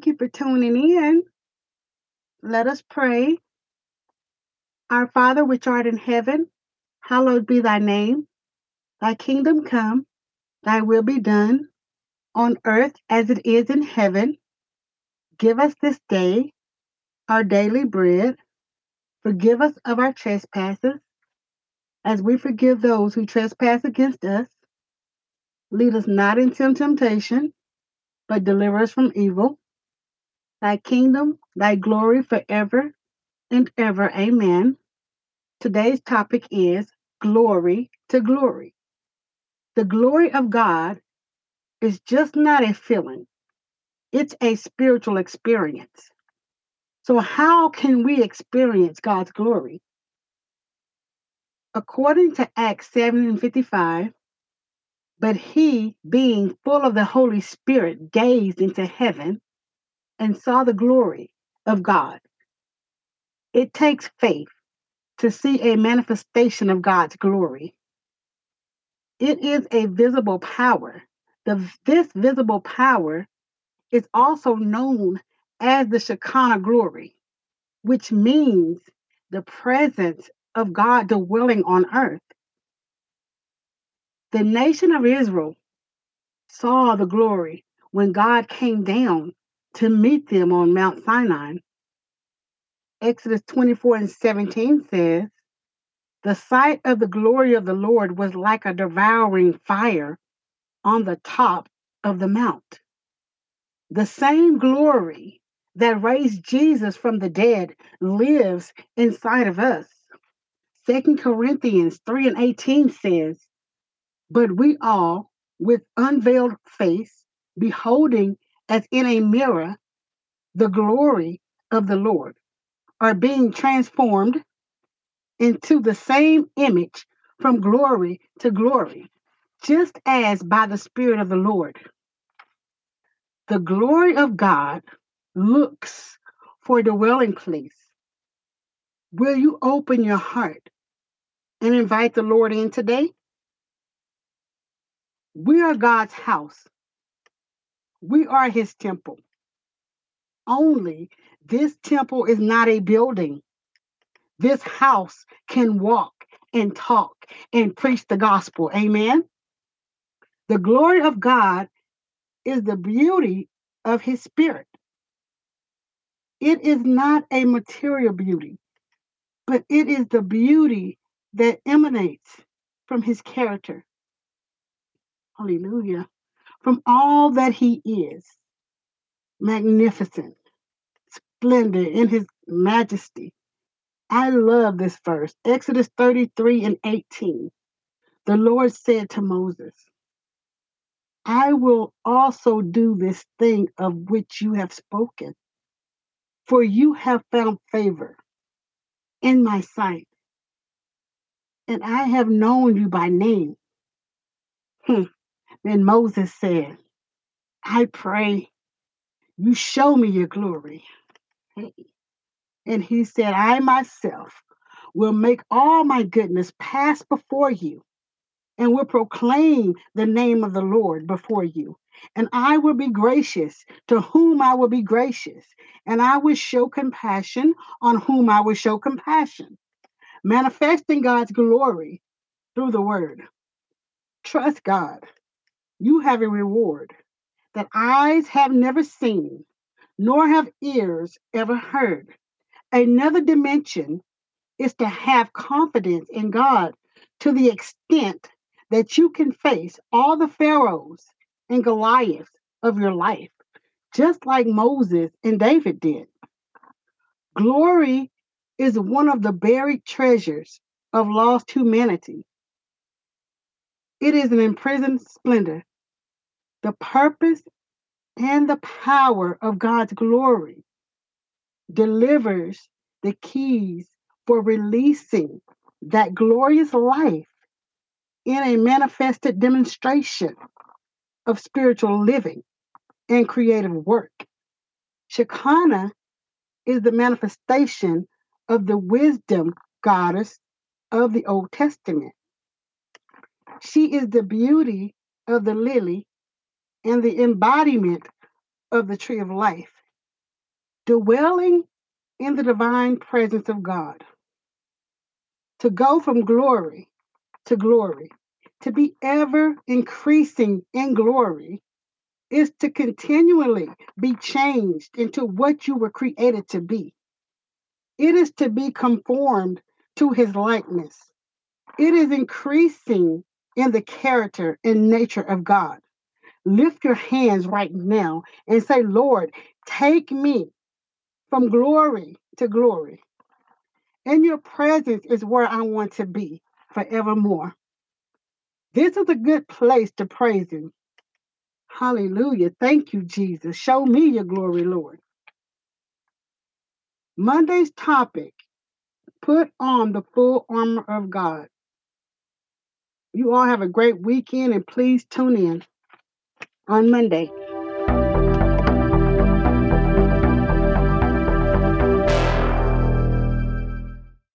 Thank you for tuning in. Let us pray. Our Father, which art in heaven, hallowed be thy name. Thy kingdom come, thy will be done, on earth as it is in heaven. Give us this day our daily bread. Forgive us of our trespasses, as we forgive those who trespass against us. Lead us not into temptation, but deliver us from evil. Thy kingdom, thy glory forever and ever. Amen. Today's topic is glory to glory. The glory of God is just not a feeling, it's a spiritual experience. So, how can we experience God's glory? According to Acts 7 and 55, but he, being full of the Holy Spirit, gazed into heaven and saw the glory of God. It takes faith to see a manifestation of God's glory. It is a visible power. The, this visible power is also known as the Shekinah glory, which means the presence of God dwelling on earth. The nation of Israel saw the glory when God came down to meet them on Mount Sinai. Exodus 24 and 17 says, The sight of the glory of the Lord was like a devouring fire on the top of the mount. The same glory that raised Jesus from the dead lives inside of us. 2 Corinthians 3 and 18 says, But we all, with unveiled face, beholding as in a mirror the glory of the Lord, are being transformed into the same image from glory to glory, just as by the Spirit of the Lord. The glory of God looks for a dwelling place. Will you open your heart and invite the Lord in today? We are God's house. We are his temple. Only this temple is not a building. This house can walk and talk and preach the gospel. Amen. The glory of God is the beauty of his spirit. It is not a material beauty, but it is the beauty that emanates from his character. Hallelujah. From all that he is magnificent, splendid in his majesty. I love this verse. Exodus 33 and 18. The Lord said to Moses, I will also do this thing of which you have spoken, for you have found favor in my sight, and I have known you by name. Hmm. Then Moses said, I pray you show me your glory. And he said, I myself will make all my goodness pass before you and will proclaim the name of the Lord before you. And I will be gracious to whom I will be gracious, and I will show compassion on whom I will show compassion, manifesting God's glory through the word. Trust God. You have a reward that eyes have never seen, nor have ears ever heard. Another dimension is to have confidence in God to the extent that you can face all the pharaohs and Goliaths of your life, just like Moses and David did. Glory is one of the buried treasures of lost humanity. It is an imprisoned splendor. The purpose and the power of God's glory delivers the keys for releasing that glorious life in a manifested demonstration of spiritual living and creative work. Shekinah is the manifestation of the wisdom goddess of the Old Testament. She is the beauty of the lily and the embodiment of the tree of life. dwelling in the divine presence of God, to go from glory to glory, to be ever increasing in glory, is to continually be changed into what you were created to be. It is to be conformed to his likeness. It is increasing in the character and nature of God. Lift your hands right now and say, Lord, take me from glory to glory. In your presence is where I want to be forevermore. This is a good place to praise Him. Hallelujah. Thank you, Jesus. Show me your glory, Lord. Monday's topic put on the full armor of God. You all have a great weekend and please tune in on Monday.